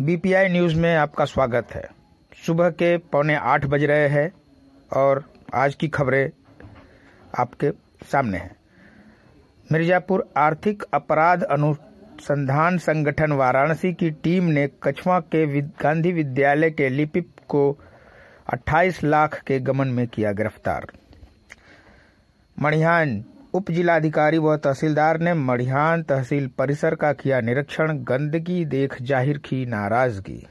BPI news में आपका स्वागत है। सुबह के पौने आठ बज रहे हैं और आज की खबरें आपके सामने हैं। मिर्जापुर आर्थिक अपराध अनुसंधान संगठन वाराणसी की टीम ने कछवा के गांधी विद्यालय के लिपिक को 28 लाख के गमन में किया गिरफ़्तार। मणिहान उप जिलाधिकारी व तहसीलदार ने मढ़ियान तहसील परिसर का किया निरीक्षण, गंदगी देख ज़ाहिर की नाराज़गी।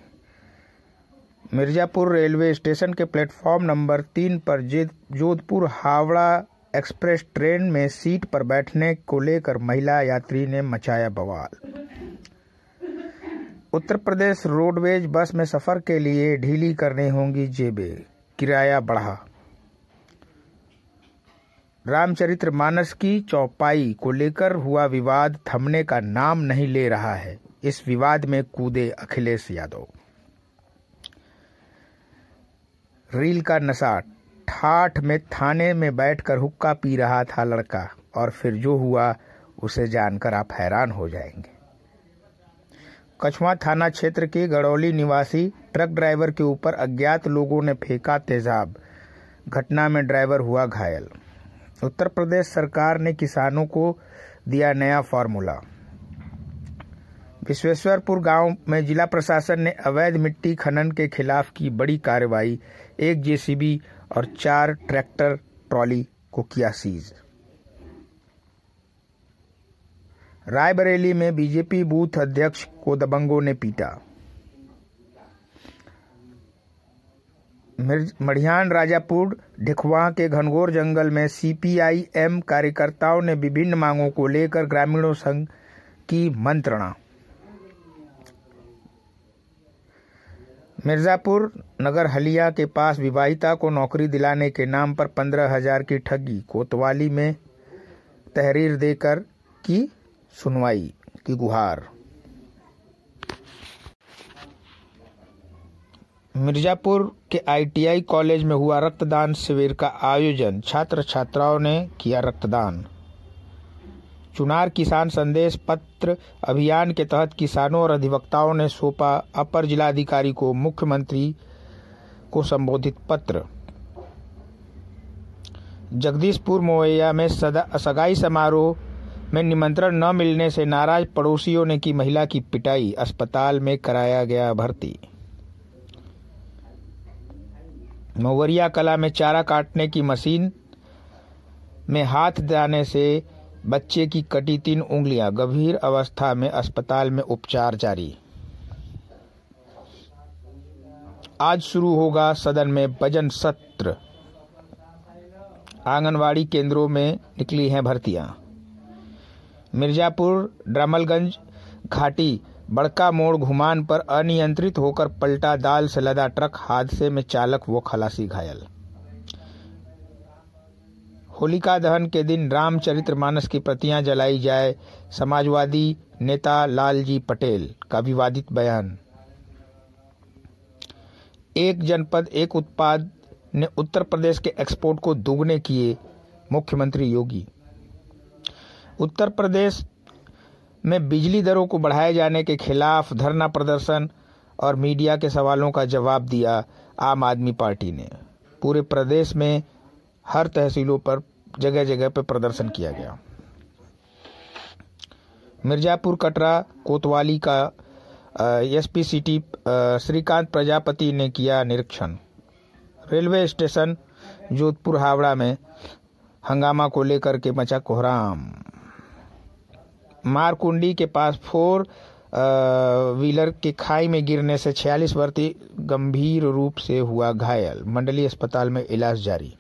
मिर्जापुर रेलवे स्टेशन के प्लेटफॉर्म नंबर तीन पर जोधपुर हावड़ा एक्सप्रेस ट्रेन में सीट पर बैठने को लेकर महिला यात्री ने मचाया बवाल। उत्तर प्रदेश रोडवेज़ बस में सफ़र के लिए ढीली करनी होंगी जेबें। किराया बढ़ा। रामचरित्र मानस की चौपाई को लेकर हुआ विवाद थमने का नाम नहीं ले रहा है। इस विवाद में कूदे अखिलेश यादव। रील का नशा, ठाठ में थाने में बैठकर हुक्का पी रहा था लड़का और फिर जो हुआ, उसे जानकर आप हैरान हो जाएँगे। कछुआ थाना क्षेत्र के गड़ौली निवासी ट्रक ड्राइवर के ऊपर अज्ञात लोगों ने फेंका तेजाब। घटना में ड्राइवर हुआ घायल। उत्तर प्रदेश सरकार ने किसानों को दिया नया फार्मूला। विश्वेश्वरपुर गाँव में जिला प्रशासन ने अवैध मिट्टी खनन के खिलाफ की बड़ी कार्रवाई, एक जेसीबी और चार ट्रैक्टर ट्रॉली को किया सीज। रायबरेली में बीजेपी बूथ अध्यक्ष को दबंगों ने पीटा। मढ़ियान, राजापुर ढिखवा के घनघोर जंगल में सीपीआईएम कार्यकर्ताओं ने विभिन्न मांगों को लेकर ग्रामीणों संघ की मंत्रणा। मिर्जापुर नगर हलिया के पास विवाहिता को नौकरी दिलाने के नाम पर पंद्रह हज़ार की ठगी, कोतवाली में तहरीर देकर की सुनवाई, की गुहार। मिर्जापुर के आईटीआई कॉलेज में हुआ रक्तदान शिविर का आयोजन। छात्र छात्राओं ने किया रक्तदान। चुनार किसान संदेश पत्र अभियान के तहत किसानों और अधिवक्ताओं ने सौंपा अपर जिलाधिकारी को मुख्यमंत्री को संबोधित पत्र। जगदीशपुर मोवैया में सदा सगाई समारोह में निमंत्रण न मिलने से नाराज़ पड़ोसियों ने की महिला की पिटाई, अस्पताल में कराया गया भर्ती। मवरिया कला में चारा काटने की मशीन में हाथ जाने से बच्चे की कटी तीन उंगलियाँ, गंभीर अवस्था में अस्पताल में उपचार जारी। आज शुरू होगा सदन में भजन सत्र। आंगनवाड़ी केंद्रों में निकली हैं भर्तियाँ। मिर्जापुर, ड्रामलगंज, घाटी बड़का मोड़ घुमान पर अनियंत्रित होकर पलटा दाल से लदा ट्रक हादसे में चालक व खलासी घायल। होलिका दहन के दिन रामचरित्र मानस की प्रतियाँ जलाई जाए, समाजवादी नेता लालजी पटेल का विवादित बयान। एक जनपद, एक उत्पाद ने उत्तर प्रदेश के एक्सपोर्ट को दोगुने किए मुख्यमंत्री योगी। उत्तर प्रदेश में बिजली दरों को बढ़ाए जाने के खिलाफ धरना प्रदर्शन और मीडिया के सवालों का जवाब दिया आम आदमी पार्टी ने। पूरे प्रदेश में हर तहसीलों पर जगह जगह पर प्रदर्शन किया गया। मिर्जापुर कटरा, कोतवाली का एसपी सिटी श्रीकांत प्रजापति ने किया निरीक्षण। रेलवे स्टेशन जोधपुर हावड़ा में हंगामा को लेकर के मचा कोहराम। मारकुंडी के पास फोर व्हीलर के खाई में गिरने से 46 वर्ती गंभीर रूप से हुआ घायल। मंडली अस्पताल में इलाज जारी।